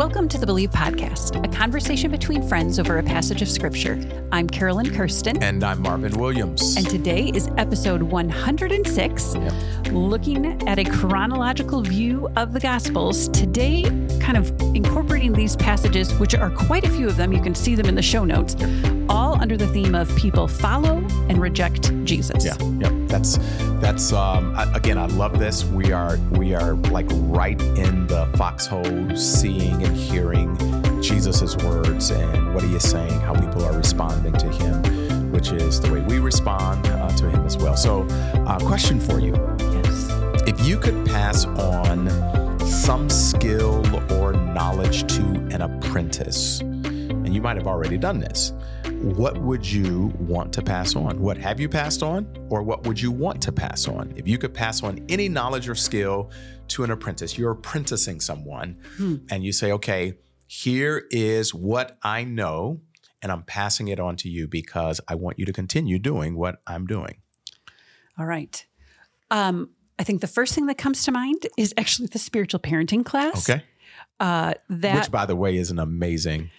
Welcome to the Believe Podcast, a conversation between friends over a passage of Scripture. I'm Carolyn Kirsten. And I'm Marvin Williams. And today is episode 106, yep. looking at a chronological view of the Gospels. Today, kind of incorporating these passages, which are quite a few of them. You can see them in the show notes, all under the theme of people follow and reject Jesus. Yeah, yep. That's that's um, again. I love this. We are we are like right in the foxhole, seeing and hearing Jesus' words and what he is saying, how people are responding to him, which is the way we respond uh, to him as well. So, uh, question for you: Yes, if you could pass on some skill or knowledge to an apprentice, and you might have already done this what would you want to pass on? What have you passed on, or what would you want to pass on? If you could pass on any knowledge or skill to an apprentice, you're apprenticing someone, hmm. and you say, okay, here is what I know, and I'm passing it on to you because I want you to continue doing what I'm doing. All right. Um, I think the first thing that comes to mind is actually the spiritual parenting class. Okay. Uh, that, Which, by the way, is an amazing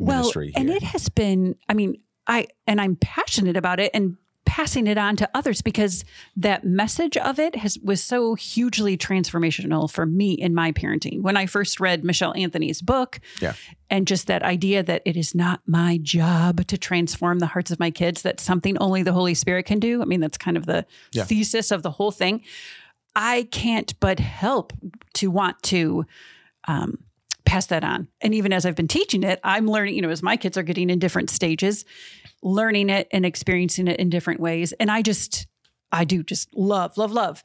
ministry well, here. And it has been, I mean, I, and I'm passionate about it and passing it on to others because that message of it has was so hugely transformational for me in my parenting. When I first read Michelle Anthony's book, yeah. and just that idea that it is not my job to transform the hearts of my kids, that something only the Holy Spirit can do. I mean, that's kind of the yeah. thesis of the whole thing. I can't but help to want to um, pass that on. And even as I've been teaching it, I'm learning, you know, as my kids are getting in different stages, learning it and experiencing it in different ways. And I just, I do just love, love, love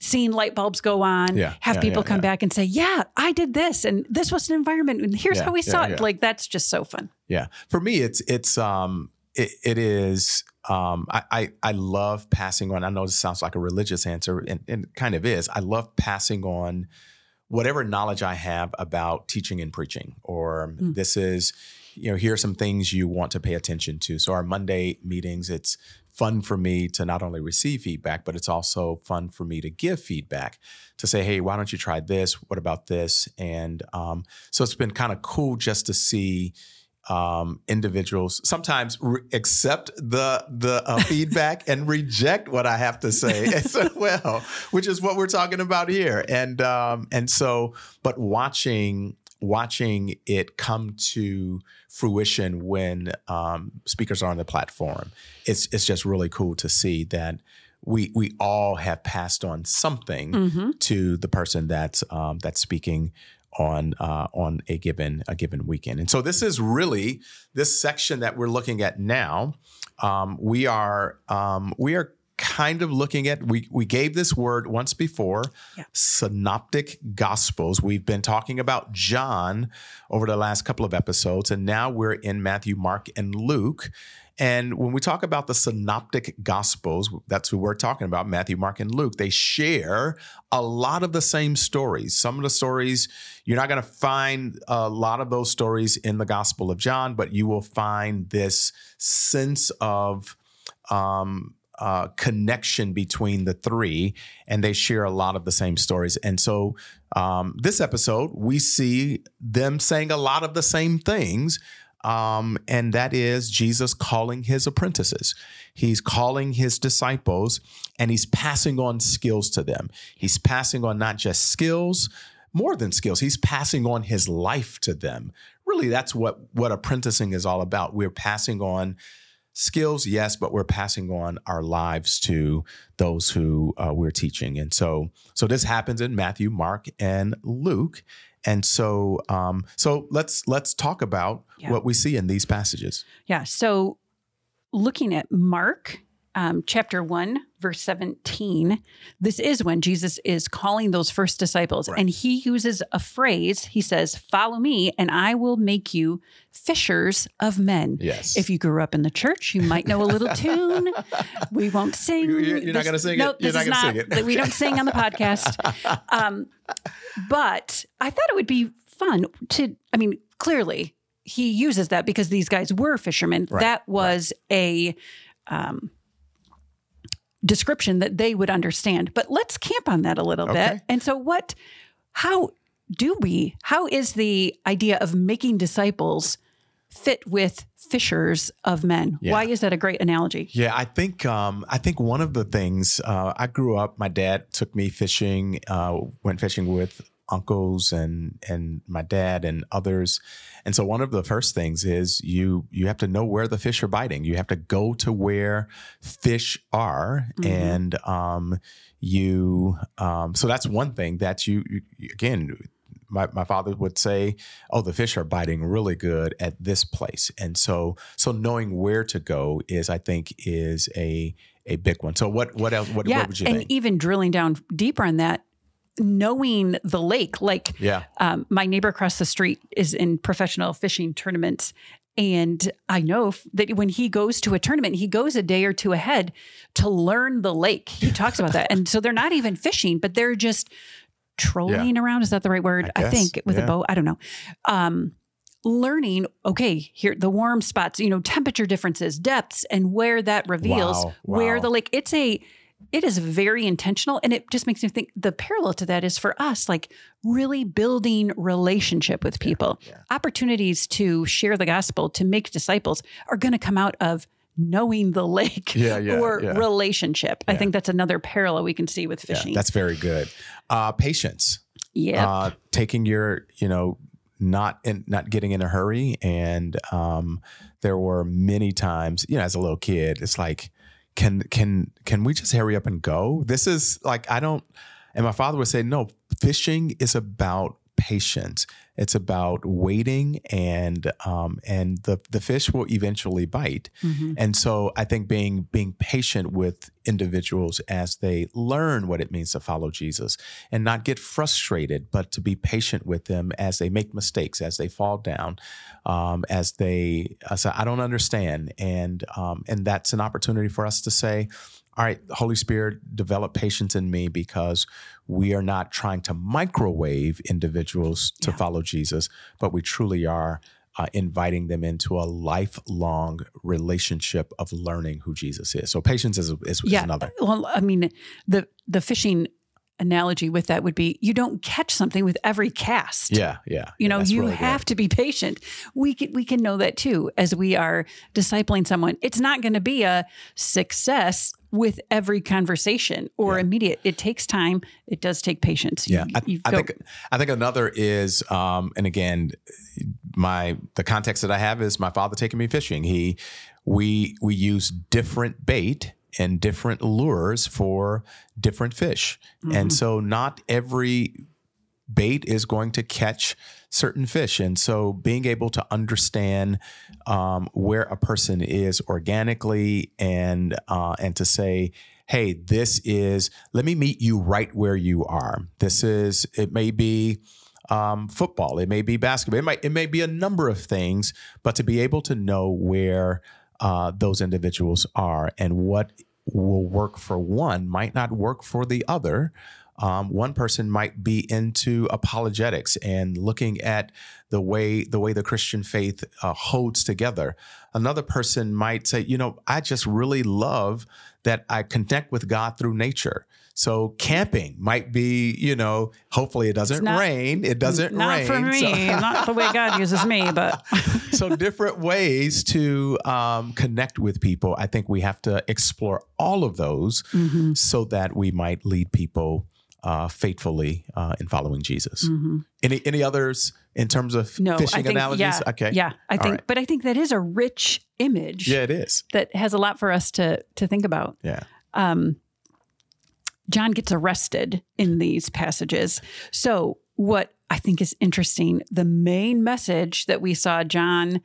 seeing light bulbs go on, yeah, have yeah, people yeah, come back and say, Yeah, I did this and this was an environment and here's how we saw it. Like that's just so fun. Yeah. For me, it's it's um it, it is um I, I I love passing on. I know this sounds like a religious answer and, and it kind of is. I love passing on whatever knowledge I have about teaching and preaching, or mm. this is, you know, here are some things you want to pay attention to. So our Monday meetings, it's fun for me to not only receive feedback, but it's also fun for me to give feedback to say, hey, why don't you try this? What about this? And um, so it's been kind of cool just to see um, individuals sometimes re- accept the the uh, feedback and reject what I have to say as well, which is what we're talking about here. And um, and so, but watching watching it come to fruition when um, speakers are on the platform, it's it's just really cool to see that we we all have passed on something mm-hmm. to the person that's um, that's speaking on uh, on a given a given weekend. And so this is really this section that we're looking at now. Um, we are um, we are kind of looking at we we gave this word once before yeah. synoptic gospels we've been talking about john over the last couple of episodes and now we're in matthew mark and luke and when we talk about the synoptic gospels, that's who we're talking about Matthew, Mark, and Luke. They share a lot of the same stories. Some of the stories, you're not going to find a lot of those stories in the Gospel of John, but you will find this sense of, um, uh, connection between the three, and they share a lot of the same stories. And so, um, this episode, we see them saying a lot of the same things, um, and that is Jesus calling his apprentices. He's calling his disciples and he's passing on skills to them. He's passing on not just skills, more than skills, he's passing on his life to them. Really, that's what, what apprenticing is all about. We're passing on skills, yes, but we're passing on our lives to those who uh, we're teaching. And so, so this happens in Matthew, Mark, and Luke. And so, um, so let's let's talk about yeah. what we see in these passages. Yeah. So, looking at Mark um, chapter 1, verse 17, this is when Jesus is calling those first disciples. Right. And he uses a phrase. He says, Follow me, and I will make you fishers of men. Yes. If you grew up in the church, you might know a little tune. We won't sing. You're, you're not going to sing nope, it. You're this not is not. We don't sing on the podcast. Um, but I thought it would be fun to, I mean, clearly he uses that because these guys were fishermen. Right. That was right. a, um, description that they would understand. But let's camp on that a little okay. bit. And so what how do we? How is the idea of making disciples fit with fishers of men? Yeah. Why is that a great analogy? Yeah, I think um, I think one of the things uh, I grew up. My dad took me fishing. Uh, went fishing with uncles and and my dad and others. And so one of the first things is you you have to know where the fish are biting. You have to go to where fish are, mm-hmm. and um, you um, so that's one thing that you, you again. My, my father would say, "Oh, the fish are biting really good at this place," and so so knowing where to go is, I think, is a a big one. So what what else? What, yeah, what would you and think? even drilling down deeper on that, knowing the lake. Like, yeah. Um, my neighbor across the street is in professional fishing tournaments. And I know that when he goes to a tournament, he goes a day or two ahead to learn the lake. He talks about that. And so they're not even fishing, but they're just trolling yeah. around. Is that the right word? I, I think with yeah. a boat. I don't know. Um, learning, okay, here the warm spots, you know, temperature differences, depths, and where that reveals wow. Wow. where the lake. It's a it is very intentional and it just makes me think the parallel to that is for us like really building relationship with people. yeah, yeah. opportunities to share the gospel to make disciples are going to come out of knowing the lake yeah, yeah, or yeah. relationship. I think that's another parallel we can see with fishing. that's very good. Uh, patience. Yeah uh, taking your you know not in not getting in a hurry and um, there were many times you know as a little kid it's like can can can we just hurry up and go? This is like I don't. And my father would say, no, fishing is about patience. It's about waiting, and um, and the the fish will eventually bite. Mm-hmm. And so I think being being patient with individuals as they learn what it means to follow Jesus, and not get frustrated, but to be patient with them as they make mistakes, as they fall down, um, as they say, "I don't understand," and um, and that's an opportunity for us to say, all right, Holy Spirit, develop patience in me because we are not trying to microwave individuals to yeah. follow Jesus, but we truly are uh, inviting them into a lifelong relationship of learning who Jesus is. So patience is, is, yeah. is another. Well, I mean, the the fishing analogy with that would be you don't catch something with every cast. Yeah, yeah. You know, you really have good. to be patient. We can we can know that too as we are discipling someone. It's not going to be a success with every conversation or yeah. immediate. It takes time. It does take patience. Yeah, you, I, I think I think another is, um, and again, my the context that I have is my father taking me fishing. He we we use different bait and different lures for different fish. Mm-hmm. And so not every bait is going to catch certain fish. And so being able to understand um, where a person is organically and uh, and to say, hey, this is let me meet you right where you are. This is it may be um, football, it may be basketball, it might it may be a number of things, but to be able to know where uh, those individuals are and what will work for one might not work for the other. Um, one person might be into apologetics and looking at the way the way the Christian faith uh, holds together. Another person might say, you know, I just really love that I connect with God through nature. So camping might be, you know, hopefully it doesn't not, rain. It doesn't not rain. Not for me, so. not the way God uses me, but so different ways to um, connect with people. I think we have to explore all of those mm-hmm. so that we might lead people uh, faithfully uh, in following Jesus. Mm-hmm. Any any others in terms of no, fishing think, analogies? Yeah, okay, yeah, I think, right. but I think that is a rich image. Yeah, it is. That has a lot for us to to think about. Yeah. Um, John gets arrested in these passages. So, what I think is interesting, the main message that we saw John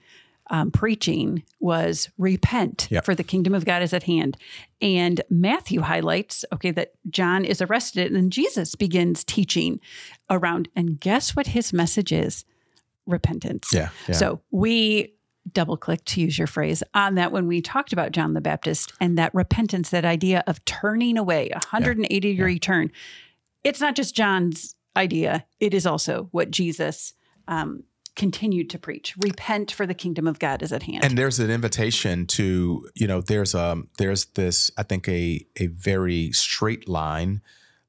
um, preaching was repent, yep. for the kingdom of God is at hand. And Matthew highlights, okay, that John is arrested and then Jesus begins teaching around. And guess what his message is? Repentance. Yeah. yeah. So we double click to use your phrase on that when we talked about John the Baptist and that repentance, that idea of turning away, a 180 yeah. degree yeah. turn. It's not just John's idea, it is also what Jesus um, continued to preach. Repent for the kingdom of God is at hand. And there's an invitation to, you know, there's um there's this, I think, a a very straight line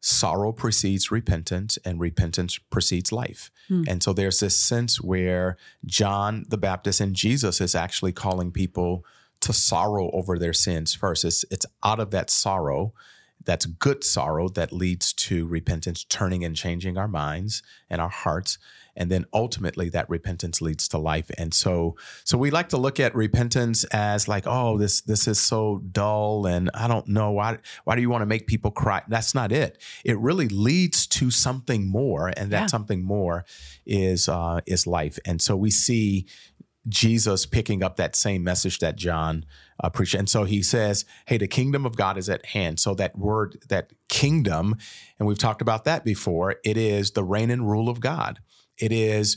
sorrow precedes repentance and repentance precedes life. Hmm. And so there's this sense where John the Baptist and Jesus is actually calling people to sorrow over their sins first. It's, it's out of that sorrow, that's good sorrow that leads to repentance, turning and changing our minds and our hearts and then ultimately that repentance leads to life and so so we like to look at repentance as like oh this this is so dull and i don't know why why do you want to make people cry that's not it it really leads to something more and that yeah. something more is uh is life and so we see Jesus picking up that same message that John uh, preached. And so he says, Hey, the kingdom of God is at hand. So that word, that kingdom, and we've talked about that before, it is the reign and rule of God. It is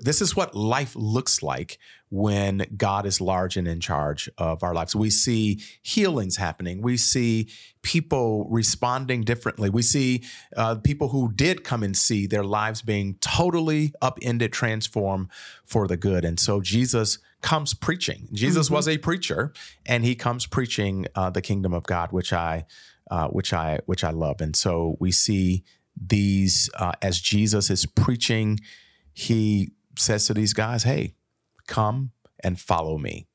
this is what life looks like when God is large and in charge of our lives. We see healings happening. We see people responding differently. We see uh, people who did come and see their lives being totally upended, transformed for the good. And so Jesus comes preaching. Jesus mm-hmm. was a preacher, and he comes preaching uh, the kingdom of God, which I, uh, which I, which I love. And so we see these uh, as Jesus is preaching he says to these guys, hey, come and follow me.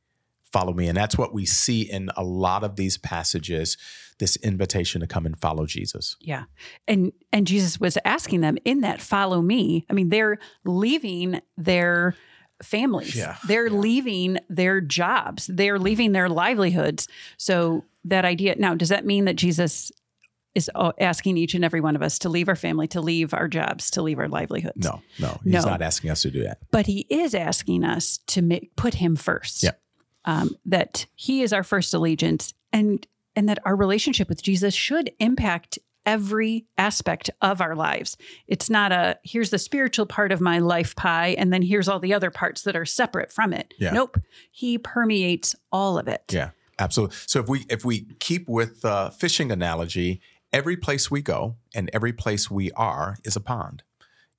Follow me. And that's what we see in a lot of these passages this invitation to come and follow Jesus. Yeah. And and Jesus was asking them in that follow me. I mean, they're leaving their families. Yeah. They're yeah. leaving their jobs. They're leaving their livelihoods. So that idea now does that mean that Jesus is uh, asking each and every one of us to leave our family, to leave our jobs, to leave our livelihoods. No, no, he's no. not asking us to do that. But he is asking us to make, put him first. Yeah. Um, that he is our first allegiance, and and that our relationship with Jesus should impact every aspect of our lives. It's not a here's the spiritual part of my life pie, and then here's all the other parts that are separate from it. Yeah. Nope, he permeates all of it. Yeah. Absolutely. So if we if we keep with the fishing analogy every place we go and every place we are is a pond.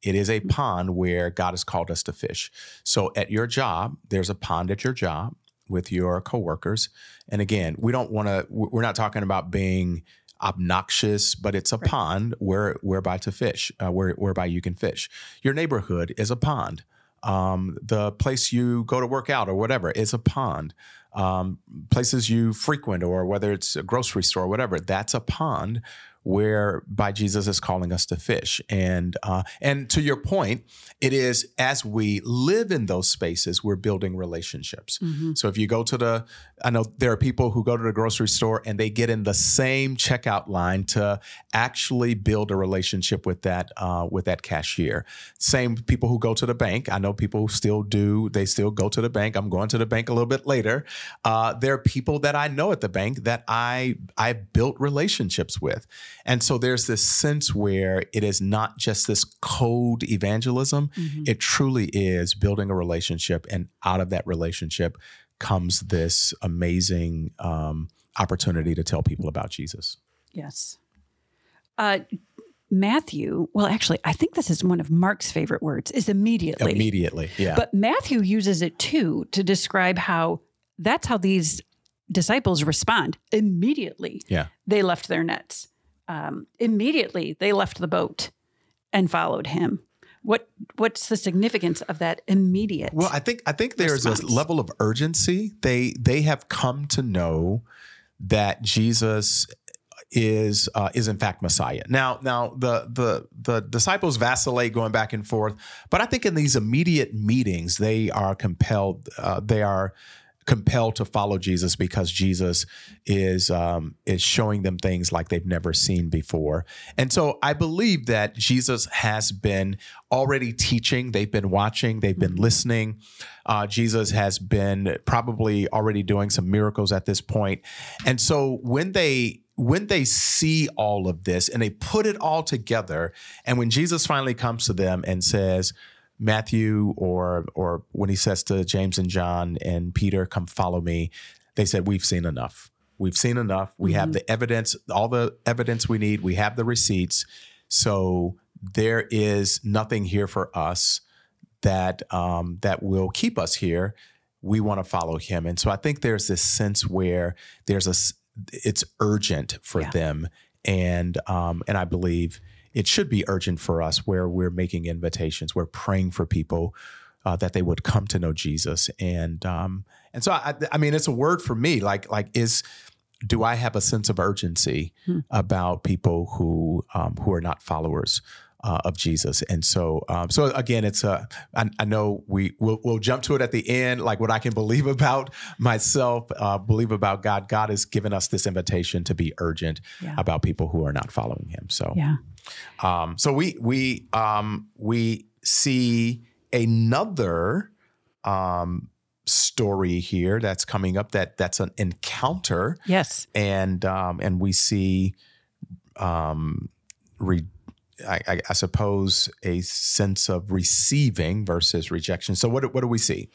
It is a pond where God has called us to fish. So at your job, there's a pond at your job with your coworkers. And again, we don't want to we're not talking about being obnoxious, but it's a right. pond where whereby to fish, uh, where whereby you can fish. Your neighborhood is a pond. Um, the place you go to work out or whatever is a pond um, places you frequent, or whether it's a grocery store, or whatever, that's a pond whereby Jesus is calling us to fish. And uh, and to your point, it is as we live in those spaces, we're building relationships. Mm-hmm. So if you go to the, I know there are people who go to the grocery store and they get in the same checkout line to actually build a relationship with that uh, with that cashier. Same people who go to the bank. I know people who still do. They still go to the bank. I'm going to the bank a little bit later. Uh, there are people that I know at the bank that I I built relationships with. And so there's this sense where it is not just this code evangelism, mm-hmm. it truly is building a relationship. And out of that relationship comes this amazing um, opportunity to tell people about Jesus. Yes. Uh, Matthew, well, actually, I think this is one of Mark's favorite words, is immediately. Immediately, yeah. But Matthew uses it too to describe how that's how these disciples respond. Immediately, yeah. they left their nets um, immediately they left the boat and followed him. What what's the significance of that immediate? Well, I think I think there's response? a level of urgency. They they have come to know that Jesus is uh, is in fact Messiah. Now now the the the disciples vacillate going back and forth, but I think in these immediate meetings they are compelled. Uh, they are compelled to follow Jesus because Jesus is um, is showing them things like they've never seen before. And so I believe that Jesus has been already teaching. They've been watching. They've been mm-hmm. listening. Uh, Jesus has been probably already doing some miracles at this point. And so when they when they see all of this and they put it all together, and when Jesus finally comes to them and says, Matthew or or when he says to James and John and Peter, "Come follow me," they said, "We've seen enough. We've seen enough. We mm-hmm. have the evidence, all the evidence we need. We have the receipts. So there is nothing here for us that um, that will keep us here. We want to follow him." And so I think there's this sense where there's a it's urgent for yeah. them and um, and I believe it should be urgent for us where we're making invitations, we're praying for people uh, that they would come to know Jesus, and um, and so I, I mean, it's a word for me. Like like is do I have a sense of urgency hmm. about people who um, who are not followers uh, of Jesus. And so, um, so again, it's a. I, I know we will we'll jump to it at the end, like what I can believe about myself, uh, believe about God. God has given us this invitation to be urgent yeah. about people who are not following Him. So, yeah. Um, so we we um, we see another um, story here that's coming up that that's an encounter. Yes, and um, and we see um, re- I, I, suppose, a sense of receiving versus rejection. So, what, what do we see?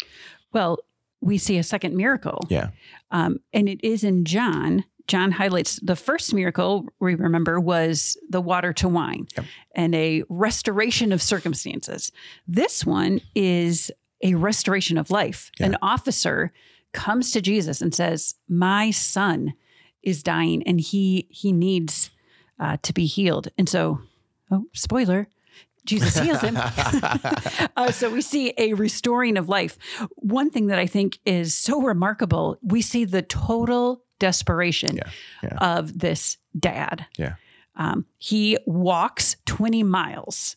Well, we see a second miracle. Yeah. Um, and it is in John. John highlights the first miracle we remember was the water to wine yep. and a restoration of circumstances. This one is a restoration of life. Yeah. An officer comes to Jesus and says, "My son is dying and he he needs uh, to be healed." And so oh, spoiler, Jesus heals him. uh, so we see a restoring of life. One thing that I think is so remarkable, we see the total desperation yeah, yeah. of this dad. Yeah. Um, he walks 20 miles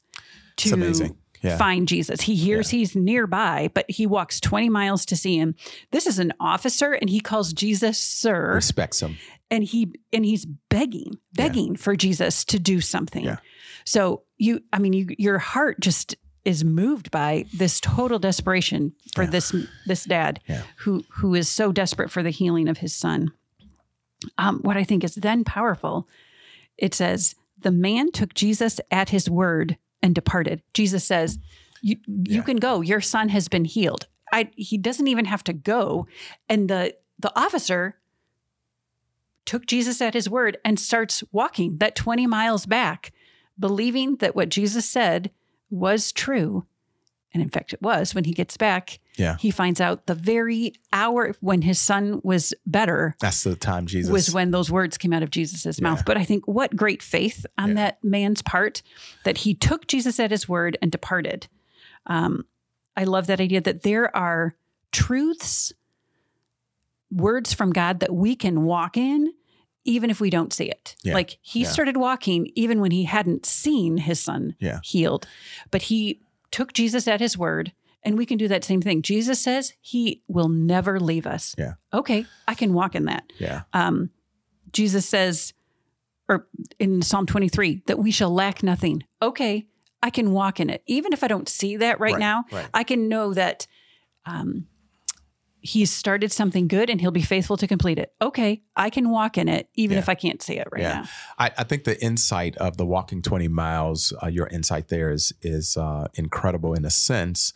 to yeah. find Jesus. He hears he's nearby, but he walks 20 miles to see him. This is an officer and he calls Jesus sir. Respects him. And he and he's begging, begging for Jesus to do something. So you, I mean, you, your heart just is moved by this total desperation for yeah. this this dad yeah. who who is so desperate for the healing of his son. Um, what I think is then powerful, it says the man took Jesus at his word and departed. Jesus says, "You you yeah. can go. Your son has been healed." I, he doesn't even have to go, and the the officer took Jesus at his word and starts walking that 20 miles back believing that what Jesus said was true. And in fact, it was when he gets back. Yeah. He finds out the very hour when his son was better. That's the time Jesus was when those words came out of Jesus's yeah. mouth. But I think what great faith on yeah. that man's part that he took Jesus at his word and departed. Um, I love that idea that there are truths, words from God that we can walk in even if we don't see it. Yeah. Like he yeah. started walking even when he hadn't seen his son yeah. healed, but he took Jesus at his word. And we can do that same thing. Jesus says he will never leave us. Yeah. Okay, I can walk in that. Yeah. Um, Jesus says, or in Psalm 23, that we shall lack nothing. Okay, I can walk in it. Even if I don't see that right, right now, right. I can know that um, he's started something good and he'll be faithful to complete it. Okay, I can walk in it even yeah. if I can't see it right yeah. now. I, I, think the insight of the walking 20 miles, uh, your insight there is is uh, incredible in a sense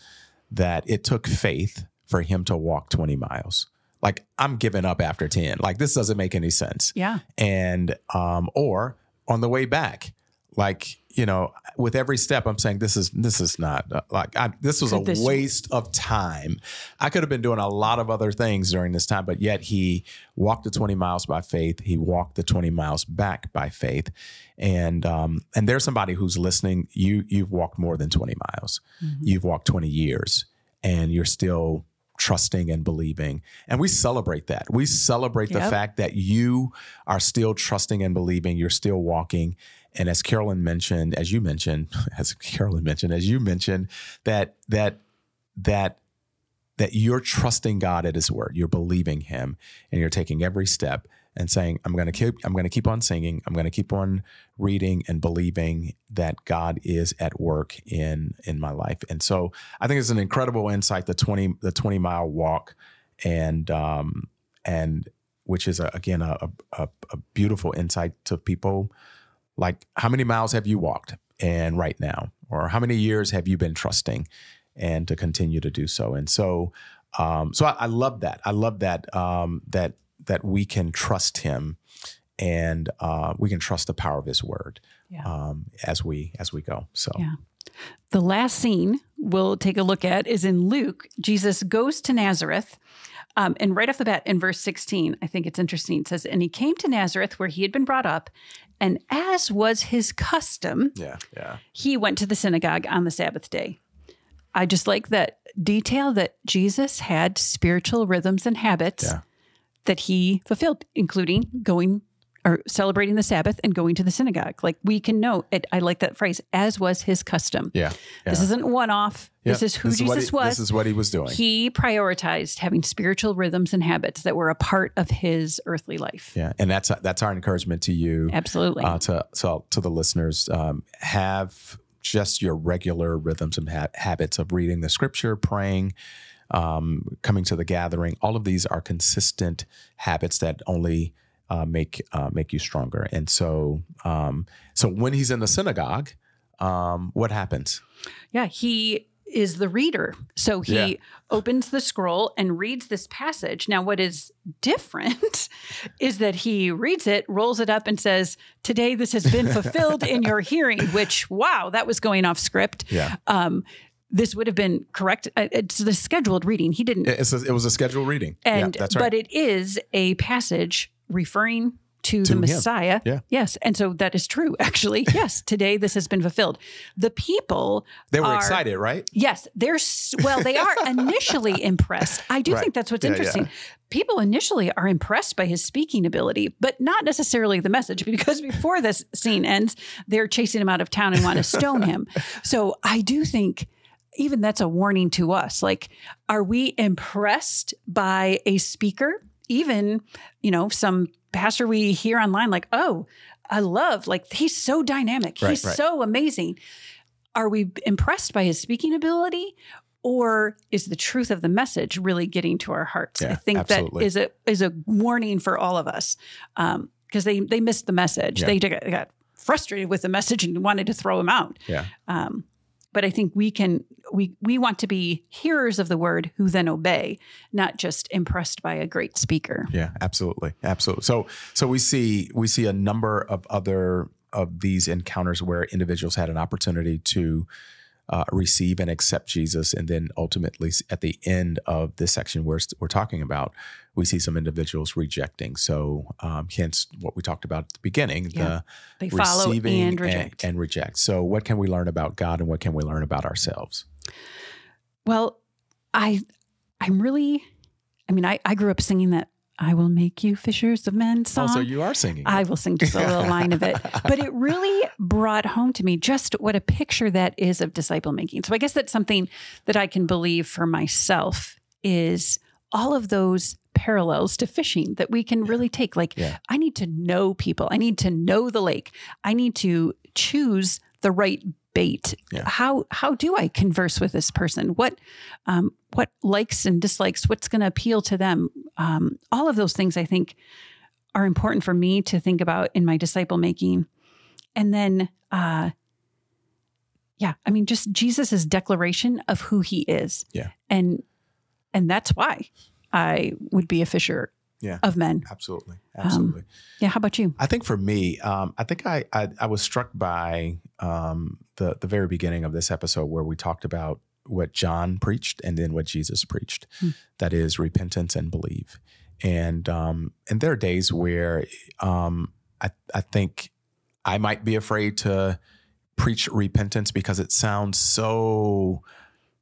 that it took faith for him to walk 20 miles. Like I'm giving up after 10. Like this doesn't make any sense. Yeah. And um, or on the way back, like you know with every step i'm saying this is this is not uh, like I, this was a this waste of time i could have been doing a lot of other things during this time but yet he walked the 20 miles by faith he walked the 20 miles back by faith and um and there's somebody who's listening you you've walked more than 20 miles mm-hmm. you've walked 20 years and you're still trusting and believing. And we celebrate that. We celebrate yep. the fact that you are still trusting and believing, you're still walking, and as Carolyn mentioned, as you mentioned, as Carolyn mentioned, as you mentioned, that that that that you're trusting God at His word, you're believing Him, and you're taking every step and saying, "I'm going to keep, I'm going to keep on singing, I'm going to keep on reading and believing that God is at work in in my life." And so, I think it's an incredible insight the twenty the twenty mile walk, and um and which is a, again a, a a beautiful insight to people like how many miles have you walked and right now? Or how many years have you been trusting and to continue to do so? And so um, so I, I, love that. I love that um, that that we can trust him and uh, we can trust the power of his word yeah. um, as we as we go. So yeah. The last scene we'll take a look at is in luke. Jesus goes to nazareth um, and right off the bat in verse 16, I think it's interesting. It says, And he came to Nazareth where he had been brought up, And as was his custom, yeah, yeah. he went to the synagogue on the Sabbath day. I just like that detail that Jesus had spiritual rhythms and habits Yeah. that he fulfilled, including going or celebrating the Sabbath and going to the synagogue. Like we can know it. I like that phrase, as was his custom. Yeah. This isn't one off. Yeah. This is who what Jesus he- was. This is what he was doing. he prioritized having spiritual rhythms and habits that were a part of his earthly life. yeah, and that's that's our encouragement to you, Absolutely. uh, to to to the listeners. Um, have just your regular rhythms and ha- habits of reading the scripture, praying, um, coming to the gathering. All of these are consistent habits that only uh, make uh, make you stronger. And so, um, so when he's in the synagogue, um, what happens? Yeah, he is the reader. So he Yeah. opens the scroll and reads this passage. Now, what is different is that he reads it, rolls it up, and says, Today this has been fulfilled in your hearing, which, wow, that was going off script. Yeah, Um, this would have been correct. uh, It's the scheduled reading. He didn't. a, it was a scheduled reading. and yeah, that's right. but it is a passage referring to, To the him. Messiah. Yeah. Yes. And so that is true, actually. yes. Today this has been fulfilled. The people they were are- excited, right? Yes, they're well. They are initially impressed. I do Right. think that's what's Yeah, interesting. People initially are impressed by his speaking ability, but not necessarily the message. Because before this scene ends, they're chasing him out of town and want to stone him. So I do think even that's a warning to us. Like, are we impressed by a speaker? Even you know some pastor we hear online, like, oh, I love like he's so dynamic. Right, he's right. so amazing are we impressed by his speaking ability or is the truth of the message really getting to our hearts Yeah, i think absolutely. that is a is a warning for all of us because they they missed the message Yeah. they got, got frustrated with the message and wanted to throw him out Yeah. um, but i think we can we we want to be hearers of the word who then obey not just impressed by a great speaker Yeah, absolutely, absolutely. So, so we see we see a number of other of these encounters where individuals had an opportunity to uh, receive and accept Jesus, and then ultimately at the end of this section we're we're talking about, we see some individuals rejecting. So, um, hence what we talked about at the beginning: Yeah. they the follow receiving and reject and reject. So, what can we learn about God, and what can we learn about ourselves? Well, I I'm really I mean, I, I grew up singing that I will make you fishers of men song. Oh, so you are singing. I will sing just a little line of it. But it really brought home to me just what a picture that is of disciple making. So I guess that's something that I can believe for myself is all of those parallels to fishing that we can really take. Like Yeah. I need to know people. I need to know the lake. I need to choose the right bait. Yeah. How how do I converse with this person? What um, what likes and dislikes? What's going to appeal to them? Um, all of those things I think are important for me to think about in my disciple making. And then, uh, yeah, I mean, just Jesus's declaration of who he is. Yeah. And and that's why I would be a fisher Yeah. of men. absolutely, Um, absolutely. Yeah. How about you? I think for me, um, I think I, I I was struck by um, the the very beginning of this episode where we talked about what John preached and then what Jesus preached. Hmm. That is repentance and believe. And um, and there are days where um, I I think I might be afraid to preach repentance because it sounds so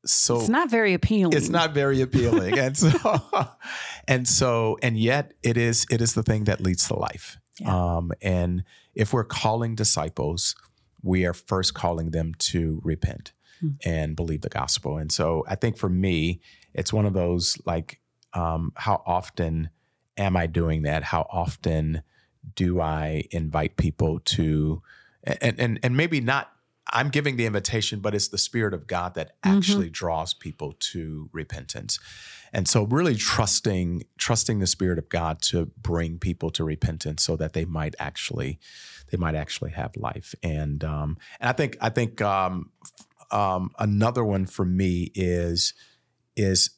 so it's not very appealing. it's not very appealing and so and so and yet it is it is the thing that leads to life Yeah. um and if we're calling disciples we are first calling them to repent Hmm. and believe the gospel and so i think for me it's one of those like um how often am i doing that how often do i invite people to and and and maybe not I'm giving the invitation, but it's the Spirit of God that Mhm. actually draws people to repentance. And so really trusting, trusting the Spirit of God to bring people to repentance so that they might actually, they might actually have life. And um, and I think I think um, um, another one for me is is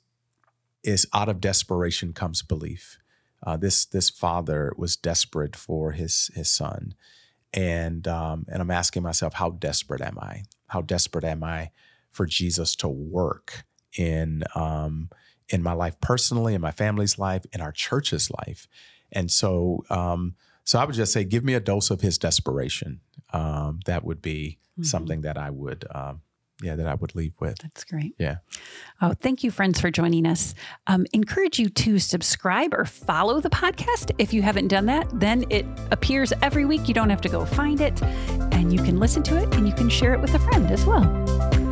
is out of desperation comes belief. Uh, this this father was desperate for his his son, and um, and I'm asking myself, how desperate am I? How desperate am I for Jesus to work in um, in my life personally, in my family's life, in our church's life? And so um, So I would just say, give me a dose of his desperation. Um, that would be mm-hmm. something that I would, um, yeah, that I would leave with. That's great. Yeah. Oh, thank you, friends, for joining us. Um, encourage you to subscribe or follow the podcast. If you haven't done that, then it appears every week. You don't have to go find it, and you can listen to it and you can share it with a friend as well.